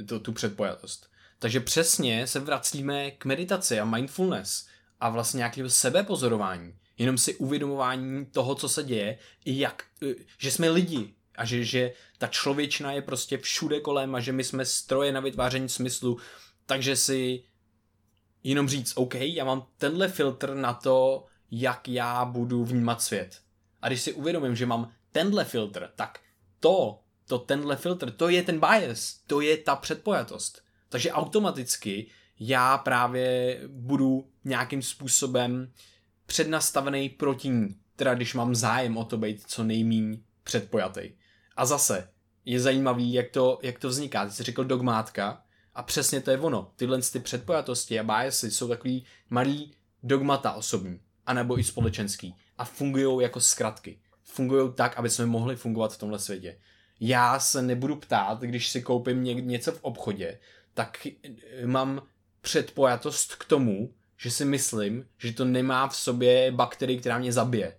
to, tu předpojatost. Takže přesně se vracíme k meditaci a mindfulness a vlastně nějakého sebepozorování. Jenom si uvědomování toho, co se děje, jak, eh, že jsme lidi, a že, že ta člověčina je prostě všude kolem a že my jsme stroje na vytváření smyslu, takže si jenom říct, OK, já mám tenhle filtr na to, jak já budu vnímat svět. A když si uvědomím, že mám tenhle filtr, tak to, to tenhle filtr, to je ten bias, to je ta předpojatost. Takže automaticky já právě budu nějakým způsobem přednastavený proti ní. Teda když mám zájem o to být co nejmíň předpojatý. A zase je zajímavý, jak to, jak to vzniká. Ty jsi řekl dogmátka A přesně to je ono. Tyhle ty předpojatosti a biasy jsou takový malý dogmata osobní, anebo i společenský. A fungují jako zkratky. Fungují tak, aby jsme mohli fungovat v tomhle světě. Já se nebudu ptát, když si koupím něco v obchodě, tak eh, mám předpojatost k tomu, že si myslím, že to nemá v sobě bakterii, která mě zabije.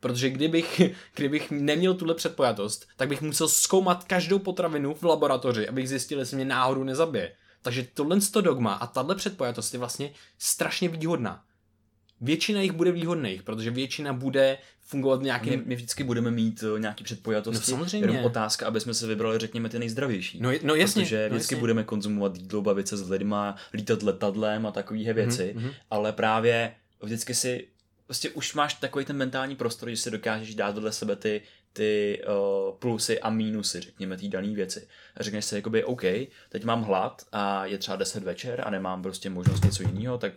Protože kdybych, kdybych neměl tuhle předpojatost, tak bych musel zkoumat každou potravinu v laboratoři, abych zjistil, jestli mě náhodou nezabije. Takže tohle dogma a tahle předpojatost je vlastně strašně výhodná. Většina jich bude výhodných, protože většina bude fungovat v nějakým... My, my vždycky budeme mít uh, nějaký předpojatosti. No samozřejmě. Jenom otázka, aby jsme se vybrali, řekněme, ty nejzdravější. No, no jasně. Protože no vždycky jasně. budeme konzumovat jídlo, bavit se s lidma, lítat letadlem a takové věci, mm-hmm. ale právě vždycky si prostě už máš takový ten mentální prostor, že si dokážeš dát vedle sebe ty, ty uh, plusy a mínusy, řekněme, té dané věci. A řekneš si, jakoby, OK, teď mám hlad a je třeba 10 večer a nemám prostě možnost něco jiného, tak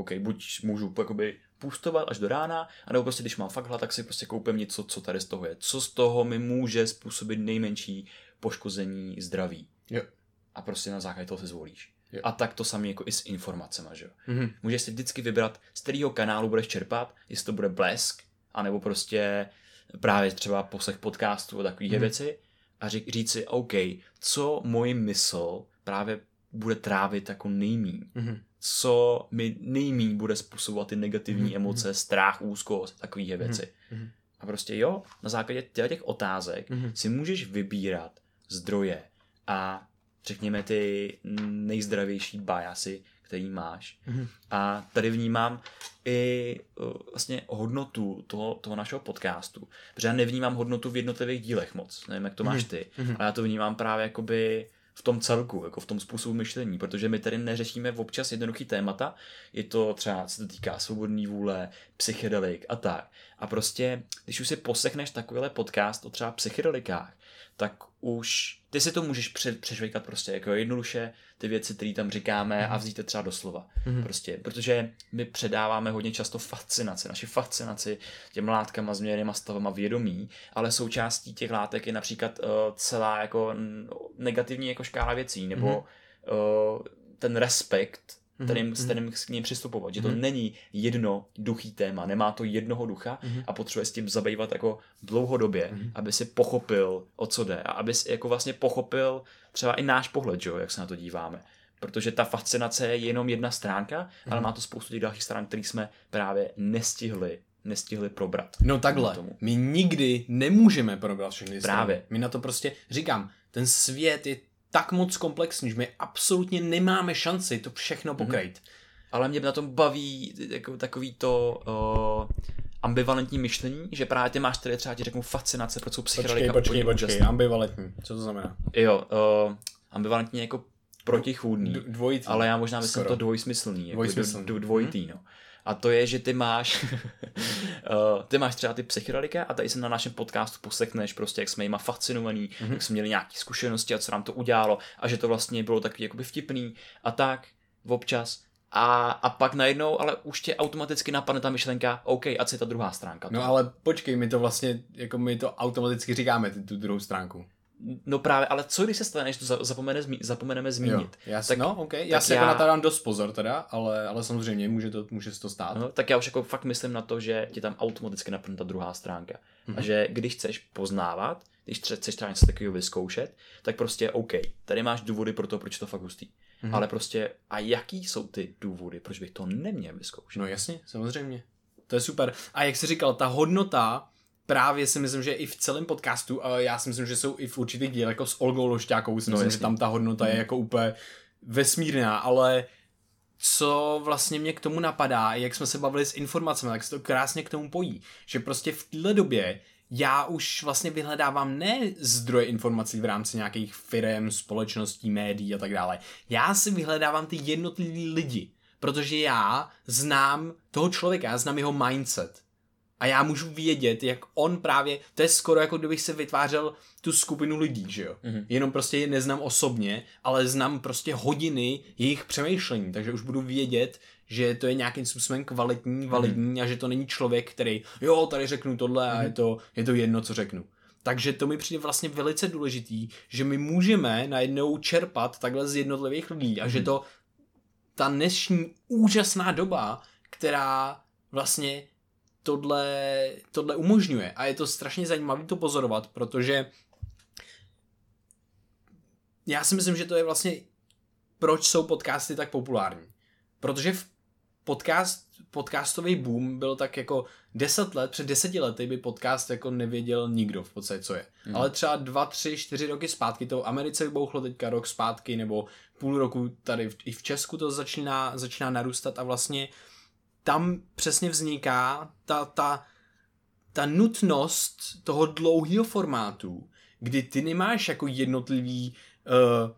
OK, buď můžu jakoby půstovat až do rána, anebo prostě když mám fakt hlad, tak si prostě koupím něco, co tady z toho je. Co z toho mi může způsobit nejmenší poškození zdraví. Jo. A prostě na základě toho se zvolíš. Jo. A tak to samé jako i s informacemi, že jo. Mm-hmm. Můžeš si vždycky vybrat, z kterého kanálu budeš čerpat, jestli to bude blesk, anebo prostě právě třeba poslech podcastu a takové mm-hmm. věci a říct si, OK, co můj mysl právě bude trávit jako nejmín. Mm-hmm. Co mi nejmín bude způsobovat ty negativní mm-hmm. emoce, strach, úzkost, takové věci. Mm-hmm. A prostě jo, na základě těch otázek mm-hmm. si můžeš vybírat zdroje a řekněme ty nejzdravější biasy, který máš. Mm-hmm. A tady vnímám i uh, vlastně hodnotu toho, toho našeho podcastu. Protože já nevnímám hodnotu v jednotlivých dílech moc. Nevím, jak to máš ty. Mm-hmm. Ale já to vnímám právě jakoby v tom celku, jako v tom způsobu myšlení, protože my tady neřešíme občas jednoduchý témata, je to třeba, se to týká svobodný vůle, psychedelik a tak. A prostě, když už si poslechneš takovýhle podcast o třeba psychedelikách, tak už ty si to můžeš pře- přešvejkat prostě jako jednoduše ty věci, které tam říkáme mm-hmm. a vzít to třeba doslova. Mm-hmm. Prostě, protože my předáváme hodně často fascinaci, naši fascinaci těm látkama, změněnýma stavama vědomí, ale součástí těch látek je například uh, celá jako negativní jako škála věcí, nebo mm-hmm. uh, ten respekt kterým, mm-hmm. s kterým k ním přistupovat. Že to mm-hmm. není jedno duchý téma, nemá to jednoho ducha mm-hmm. a potřebuje s tím zabývat jako dlouhodobě, mm-hmm. aby si pochopil, o co jde a aby si jako vlastně pochopil třeba i náš pohled, že, jak se na to díváme. Protože ta fascinace je jenom jedna stránka, mm-hmm. ale má to spoustu těch dalších stran, které jsme právě nestihli nestihli probrat. No takhle, tomu. my nikdy nemůžeme probrat všechny Právě. Strany. My na to prostě, říkám, ten svět je tak moc komplexní, že my absolutně nemáme šanci to všechno pokrýt. Mm-hmm. Ale mě na tom baví jako takový to uh, ambivalentní myšlení, že právě ty máš tady třeba ti řeknu fascinace, proč jsou psychedelika Počkej, počkej, počkej, ambivalentní, co to znamená? Jo, uh, ambivalentní jako protichůdný, D- dvojitý. ale já možná myslím Skoro. to dvojsmyslný, jako dvojsmyslný. Jako dvojitý, mm-hmm. no. A to je, že ty máš, uh, ty máš třeba ty psychedelika a tady se na našem podcastu poslechneš prostě, jak jsme jima fascinovaní, mm-hmm. jak jsme měli nějaké zkušenosti a co nám to udělalo a že to vlastně bylo takový jakoby vtipný a tak občas. A, a pak najednou, ale už tě automaticky napadne ta myšlenka, OK, a co je ta druhá stránka? No ale počkej, my to vlastně, jako my to automaticky říkáme, tu druhou stránku. No právě, ale co když se stane, že to zapomene, zapomeneme zmínit? Jo, já si, tak, no, okay. já si jako já... jako na to dám dost pozor teda, ale, ale samozřejmě může, to, může se to stát. No, tak já už jako fakt myslím na to, že ti tam automaticky napadne ta druhá stránka. Mm-hmm. A mhm. že když chceš poznávat, když chceš třeba něco takového vyzkoušet, tak prostě OK, tady máš důvody pro to, proč to fakt hustý. Mm-hmm. Ale prostě, a jaký jsou ty důvody, proč bych to neměl vyzkoušet? No jasně, samozřejmě. To je super. A jak jsi říkal, ta hodnota právě si myslím, že i v celém podcastu, a já si myslím, že jsou i v určitých dílech, jako s Olgou Lošťákou, si no, myslím, jasný. že tam ta hodnota mm. je mhm. jako úplně vesmírná, ale co vlastně mě k tomu napadá, jak jsme se bavili s informacemi, tak se to krásně k tomu pojí, že prostě v této době já už vlastně vyhledávám ne zdroje informací v rámci nějakých firm, společností, médií a tak dále. Já si vyhledávám ty jednotlivý lidi, protože já znám toho člověka, já znám jeho mindset a já můžu vědět, jak on právě, to je skoro jako kdybych se vytvářel tu skupinu lidí, že jo. Mm-hmm. Jenom prostě je neznám osobně, ale znám prostě hodiny jejich přemýšlení, takže už budu vědět, že to je nějakým způsobem kvalitní, validní mm-hmm. a že to není člověk, který, jo, tady řeknu tohle mm-hmm. a je mhm. to, je to jedno, co řeknu. Takže to mi přijde vlastně velice důležitý, že my můžeme najednou čerpat takhle z jednotlivých lidí a mm. že to ta dnešní úžasná doba, která vlastně tohle, tohle umožňuje. A je to strašně zajímavé to pozorovat, protože já si myslím, že to je vlastně proč jsou podcasty tak populární. Protože v podcast, podcastový boom byl tak jako deset let, před deseti lety by podcast jako nevěděl nikdo v podstatě, co je. Mm. Ale třeba dva, tři, čtyři roky zpátky, to v Americe vybouchlo teďka rok zpátky, nebo půl roku tady v, i v Česku to začíná, začíná narůstat a vlastně tam přesně vzniká ta, ta, ta nutnost toho dlouhého formátu, kdy ty nemáš jako jednotlivý uh,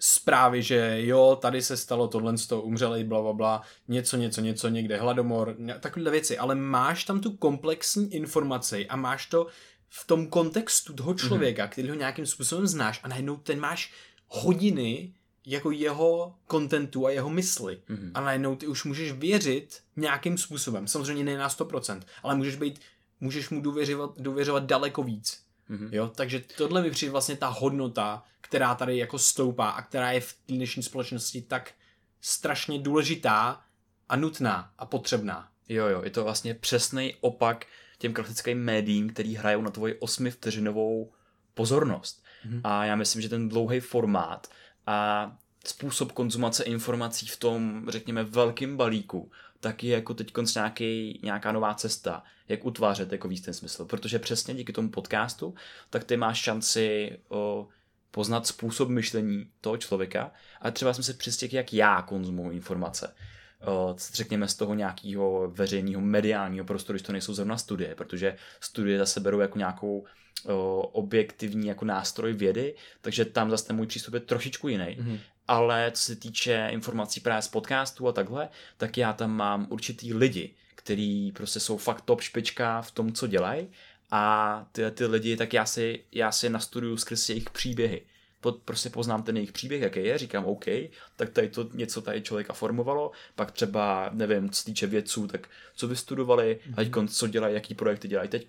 zprávy, že jo, tady se stalo tohle, z toho umřeli, bla, bla, bla, něco, něco, něco, někde hladomor, takovéhle věci, ale máš tam tu komplexní informaci a máš to v tom kontextu toho mhm. člověka, mm-hmm. který ho nějakým způsobem znáš a najednou ten máš hodiny jako jeho kontentu a jeho mysli. Mm-hmm. A najednou ty už můžeš věřit nějakým způsobem. Samozřejmě ne na 100%, ale můžeš být, můžeš mu důvěřovat, důvěřovat daleko víc. Mm-hmm. Jo, takže tohle mi přijde vlastně ta hodnota, která tady jako stoupá a která je v dnešní společnosti tak strašně důležitá a nutná a potřebná. Jo, jo, je to vlastně přesný opak těm klasickým médiím, který hrajou na tvoji osmi vteřinovou pozornost. Mm-hmm. A já myslím, že ten dlouhý formát a způsob konzumace informací v tom, řekněme, velkým balíku, tak je jako teď nějaký, nějaká nová cesta, jak utvářet jako víc ten smysl. Protože přesně díky tomu podcastu, tak ty máš šanci o, poznat způsob myšlení toho člověka a třeba jsem se přistěhl, jak já konzumuji informace. O, řekněme z toho nějakého veřejného mediálního prostoru, když to nejsou zrovna studie, protože studie zase berou jako nějakou objektivní jako nástroj vědy, takže tam zase ten můj přístup je trošičku jiný. Mm-hmm. Ale co se týče informací právě z podcastu a takhle, tak já tam mám určitý lidi, který prostě jsou fakt top špička v tom, co dělají a ty, ty lidi, tak já si, já si nastuduju skrz jejich příběhy. Pod, prostě poznám ten jejich příběh, jaký je, říkám OK, tak tady to něco tady člověka formovalo, pak třeba, nevím, co se týče vědců, tak co vystudovali, mm-hmm. teď co dělají, jaký projekty dělají teď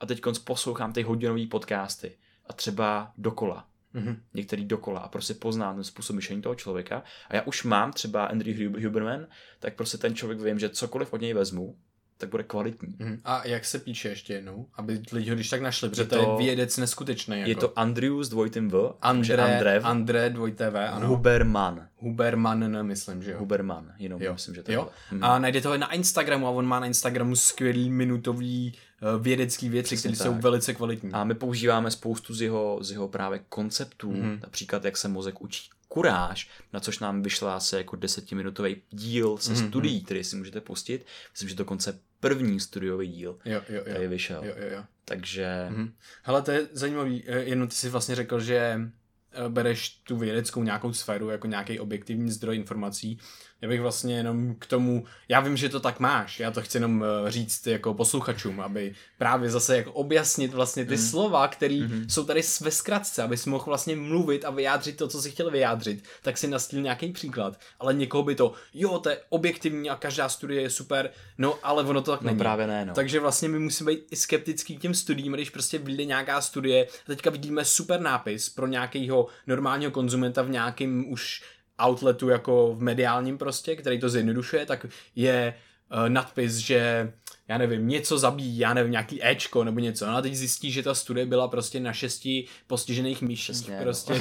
a teď poslouchám ty hodinový podcasty a třeba dokola. Mm-hmm. Některý dokola a prostě poznám ten způsob myšlení toho člověka. A já už mám třeba Andrew Huberman, tak prostě ten člověk vím, že cokoliv od něj vezmu, tak bude kvalitní. Mm. A jak se píše ještě jednou, aby lidi ho když tak našli, protože je to, to je vědec neskutečný. Jako. Je to Andrew s dvojitým V, André, Andrev, André dvojité V, ano. Huberman. Huberman, myslím, že jo. Huberman, jenom jo. myslím, že to jo. Mm. A najdete ho na Instagramu a on má na Instagramu skvělý minutový uh, vědecký věci, které jsou velice kvalitní. A my používáme spoustu z jeho, z jeho právě konceptů, mm. například jak se mozek učí kuráž, na což nám vyšla asi jako desetiminutový díl se mm-hmm. studií, který si můžete pustit. Myslím, že dokonce první studiový díl jo, jo, jo. tady vyšel. Jo, jo, jo. Takže... Mm-hmm. Hele, to je zajímavý, eh, jenom ty jsi vlastně řekl, že eh, bereš tu vědeckou nějakou sféru jako nějaký objektivní zdroj informací já bych vlastně jenom k tomu, já vím, že to tak máš, já to chci jenom eh, říct jako posluchačům, aby právě zase jako objasnit vlastně ty mm. slova, které mm-hmm. jsou tady ve zkratce, aby si mohl vlastně mluvit a vyjádřit to, co si chtěl vyjádřit, tak si nastil nějaký příklad, ale někoho by to, jo, to je objektivní a každá studie je super, no ale ono to tak no, není. právě ne, no. Takže vlastně my musíme být i skeptický k těm studiím, když prostě vyjde nějaká studie, teďka vidíme super nápis pro nějakého normálního konzumenta v nějakým už outletu jako v mediálním prostě, který to zjednodušuje, tak je uh, nadpis, že já nevím, něco zabíjí, já nevím, nějaký Ečko nebo něco. No a teď zjistí, že ta studie byla prostě na šesti postižených myších. No. Prostě.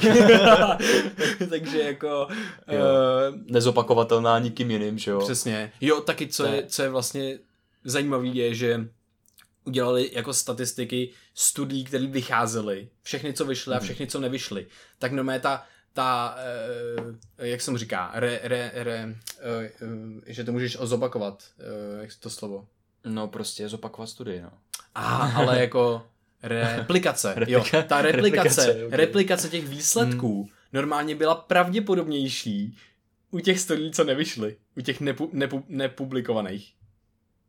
Takže jako... Uh, Nezopakovatelná nikým jiným, že jo? Přesně. Jo, taky co je, co je vlastně zajímavé je, že udělali jako statistiky studií, které vycházely, všechny, co vyšly a mhm. všechny, co nevyšly. Tak no ta ta, uh, jak se mu říká, re, re, re, uh, že to můžeš zopakovat, uh, jak to slovo? No prostě zopakovat studii, no. A, ale jako replikace, Replika, jo, ta replikace, replikace, okay. replikace těch výsledků hmm. normálně byla pravděpodobnější u těch studií, co nevyšly, u těch nepu, nepu, nepublikovaných,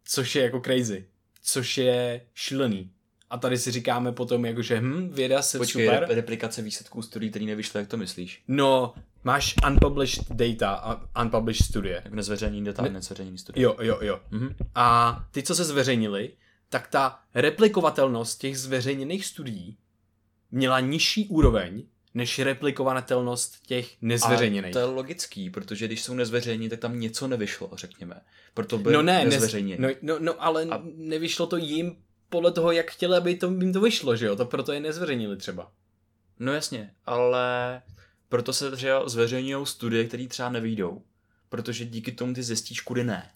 což je jako crazy, což je šílený. A tady si říkáme potom, jako, že hm, věda se Počkej, super. replikace výsledků studií, který nevyšly, jak to myslíš? No, máš unpublished data a unpublished studie. Jak nezveřejněný data, ne- nezveřejněný studie. Jo, jo, jo. Mm-hmm. A ty, co se zveřejnili, tak ta replikovatelnost těch zveřejněných studií měla nižší úroveň než replikovatelnost těch nezveřejněných. to je logický, protože když jsou nezveřejnění, tak tam něco nevyšlo, řekněme. Proto by no ne, nezveřejnění. No, no, no ale a... nevyšlo to jim podle toho, jak chtěli, aby to, jim to vyšlo, že jo? To proto je nezveřejnili třeba. No jasně, ale proto se třeba zveřejňují studie, které třeba nevídou. Protože díky tomu ty zjistíš, kudy ne.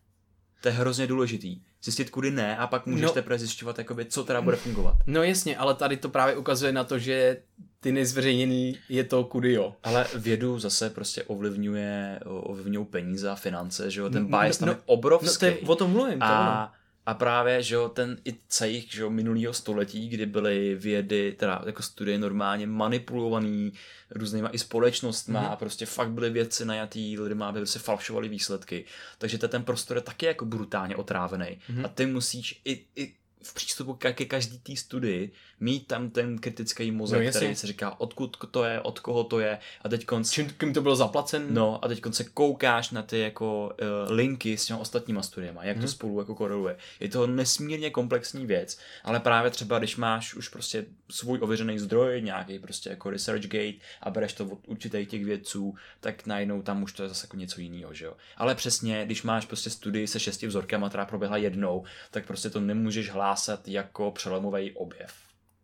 To je hrozně důležitý. Zjistit, kudy ne, a pak můžeš no, teprve zjišťovat, jakoby, co teda bude fungovat. No jasně, ale tady to právě ukazuje na to, že ty nezveřejněný je to kudy jo. Ale vědu zase prostě ovlivňuje, ovlivňují peníze a finance, že jo, ten bias no, tam no, je obrovský. No to je, o tom mluvím, to a. A právě, že jo, ten i celý, že jo, minulýho století, kdy byly vědy, teda jako studie normálně manipulovaný různýma i společnostma mm-hmm. a prostě fakt byly věci najatý lidma, aby se falšovali výsledky. Takže ten prostor je taky jako brutálně otrávený. Mm-hmm. A ty musíš i, i v přístupu ke každý té studii mít tam ten kritický mozek, no, který se říká, odkud to je, od koho to je a teď konc... Čím kým to bylo zaplacen? No a teď se koukáš na ty jako uh, linky s těmi ostatníma studiemi, jak mm-hmm. to mhm. spolu jako koreluje. Je to nesmírně komplexní věc, ale právě třeba, když máš už prostě svůj ověřený zdroj, nějaký prostě jako ResearchGate a bereš to od určitých těch vědců, tak najednou tam už to je zase jako něco jiného, že jo. Ale přesně, když máš prostě studii se šesti vzorkama, která proběhla jednou, tak prostě to nemůžeš hlásat jako přelomový objev.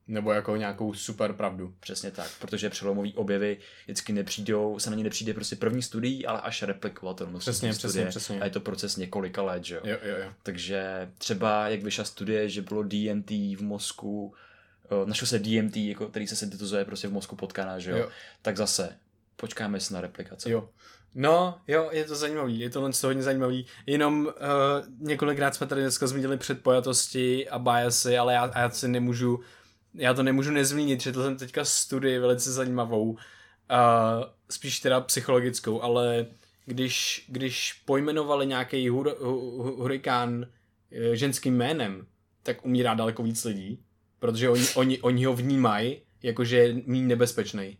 Nebo jako nějakou super pravdu. Přesně tak, protože přelomový objevy vždycky nepřijdou, se na ně nepřijde prostě první studií, ale až replikovatelnost. Přesně, přesně, studie, přesně. A je to proces několika let, že jo? Jo, jo, jo. Takže třeba, jak vyšla studie, že bylo DMT v mozku, našlo se DMT, jako, který se syntetizuje prostě v mozku potkaná, že jo? jo. Tak zase, počkáme si na replikaci. Jo. No, jo, je to zajímavý, je to hodně zajímavý. Jenom uh, několikrát jsme tady dneska zmínili předpojatosti a biasy, ale já, já si nemůžu já to nemůžu nezmínit, četl jsem teďka studii velice zajímavou, uh, spíš teda psychologickou, ale když, když pojmenovali nějaký hur, hurikán uh, ženským jménem, tak umírá daleko víc lidí, protože oni, oni, oni ho vnímají jakože je méně nebezpečný.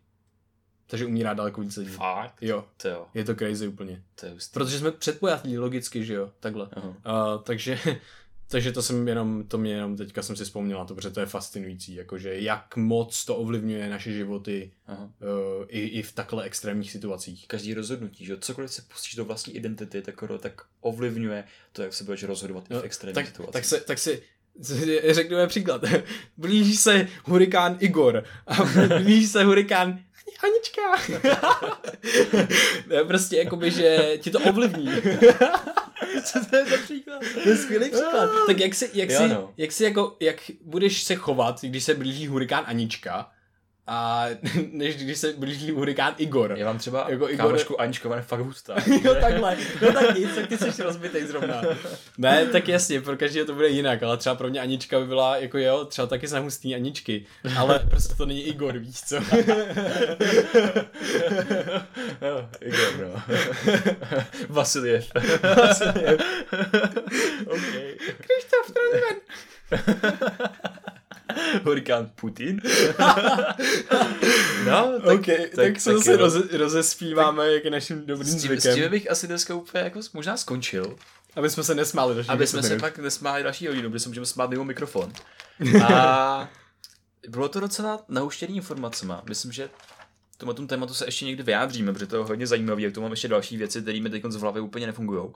Takže umírá daleko víc lidí. Fakt? Jo. To jo. Je to crazy úplně. To je hustý. Protože jsme předpojatí logicky, že jo, takhle. Uh, takže takže to jsem jenom, to mě jenom teďka jsem si vzpomněl na to, protože to je fascinující, jakože jak moc to ovlivňuje naše životy uh, i, i v takhle extrémních situacích. Každý rozhodnutí, že cokoliv se pustíš do vlastní identity, tak, tak ovlivňuje to, jak se budeš rozhodovat no, i v extrémních tak, situacích. Tak se, tak si řekneme příklad. Blíží se hurikán Igor a blíží se hurikán Anička. prostě jakoby, že ti to ovlivní. Co to je za příklad? To je skvělý příklad. tak jak si, jak, si, no. jak si jako, jak budeš se chovat, když se blíží hurikán Anička, a než když se blíží hurikán Igor. Já mám třeba jako Igor... kámošku Anička, ona je fakt hustá. jo, takhle. No tak nic, tak ty jsi rozbitej zrovna. ne, tak jasně, pro každého to bude jinak, ale třeba pro mě Anička by byla, jako jo, třeba taky jsem hustý Aničky, ale prostě to není Igor, víš co? jo, Igor, no. Vasiljev. Vasiljev. OK. Krištof Trondven. Hurikán Putin. no, tak, okay, tak, tak se zase roze, rozespíváme, tak, jak je naším dobrým s tím, zvykem. S tím bych asi dneska úplně jako možná skončil. Aby jsme se nesmáli další Aby jsme se pak nesmáli další hodinu, protože se můžeme smát mimo mikrofon. A bylo to docela nauštěný informacema. Myslím, že tomu tom tématu se ještě někdy vyjádříme, protože to je hodně zajímavé, jak tu mám ještě další věci, které mi teď z hlavy úplně nefungují.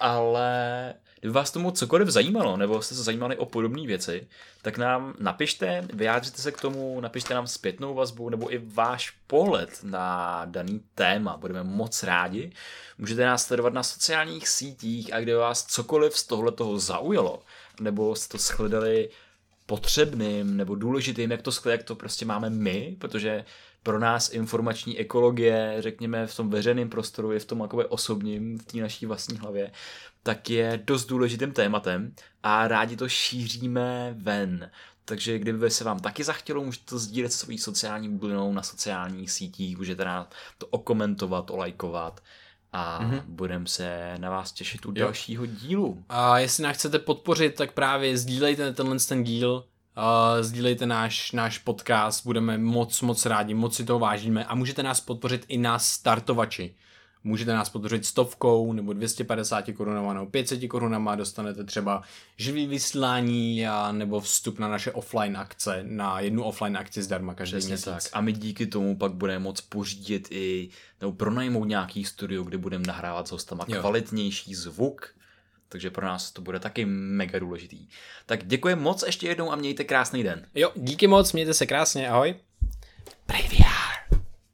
Ale Kdyby vás tomu cokoliv zajímalo, nebo jste se zajímali o podobné věci, tak nám napište, vyjádřete se k tomu, napište nám zpětnou vazbu, nebo i váš pohled na daný téma. Budeme moc rádi. Můžete nás sledovat na sociálních sítích a kde vás cokoliv z tohle toho zaujalo, nebo jste to shledali potřebným nebo důležitým, jak to, jak to prostě máme my, protože pro nás informační ekologie, řekněme, v tom veřejném prostoru, je v tom takové osobním, v té naší vlastní hlavě, tak je dost důležitým tématem a rádi to šíříme ven. Takže kdyby se vám taky zachtělo, můžete to sdílet svojí sociální bublinou na sociálních sítích, můžete na to okomentovat, olajkovat a mm-hmm. budeme se na vás těšit u jo. dalšího dílu. A jestli nás chcete podpořit, tak právě sdílejte tenhle ten díl, uh, sdílejte náš, náš podcast, budeme moc, moc rádi, moc si toho vážíme a můžete nás podpořit i na startovači Můžete nás podpořit stovkou nebo 250 korunama nebo 500 korunama, dostanete třeba živý vysílání a nebo vstup na naše offline akce, na jednu offline akci zdarma každý Přesně měsíc. Tak. A my díky tomu pak budeme moc pořídit i, nebo pronajmout nějaký studio, kde budeme nahrávat s hostama jo. kvalitnější zvuk, takže pro nás to bude taky mega důležitý. Tak děkuji moc ještě jednou a mějte krásný den. Jo, díky moc, mějte se krásně, ahoj. Prej.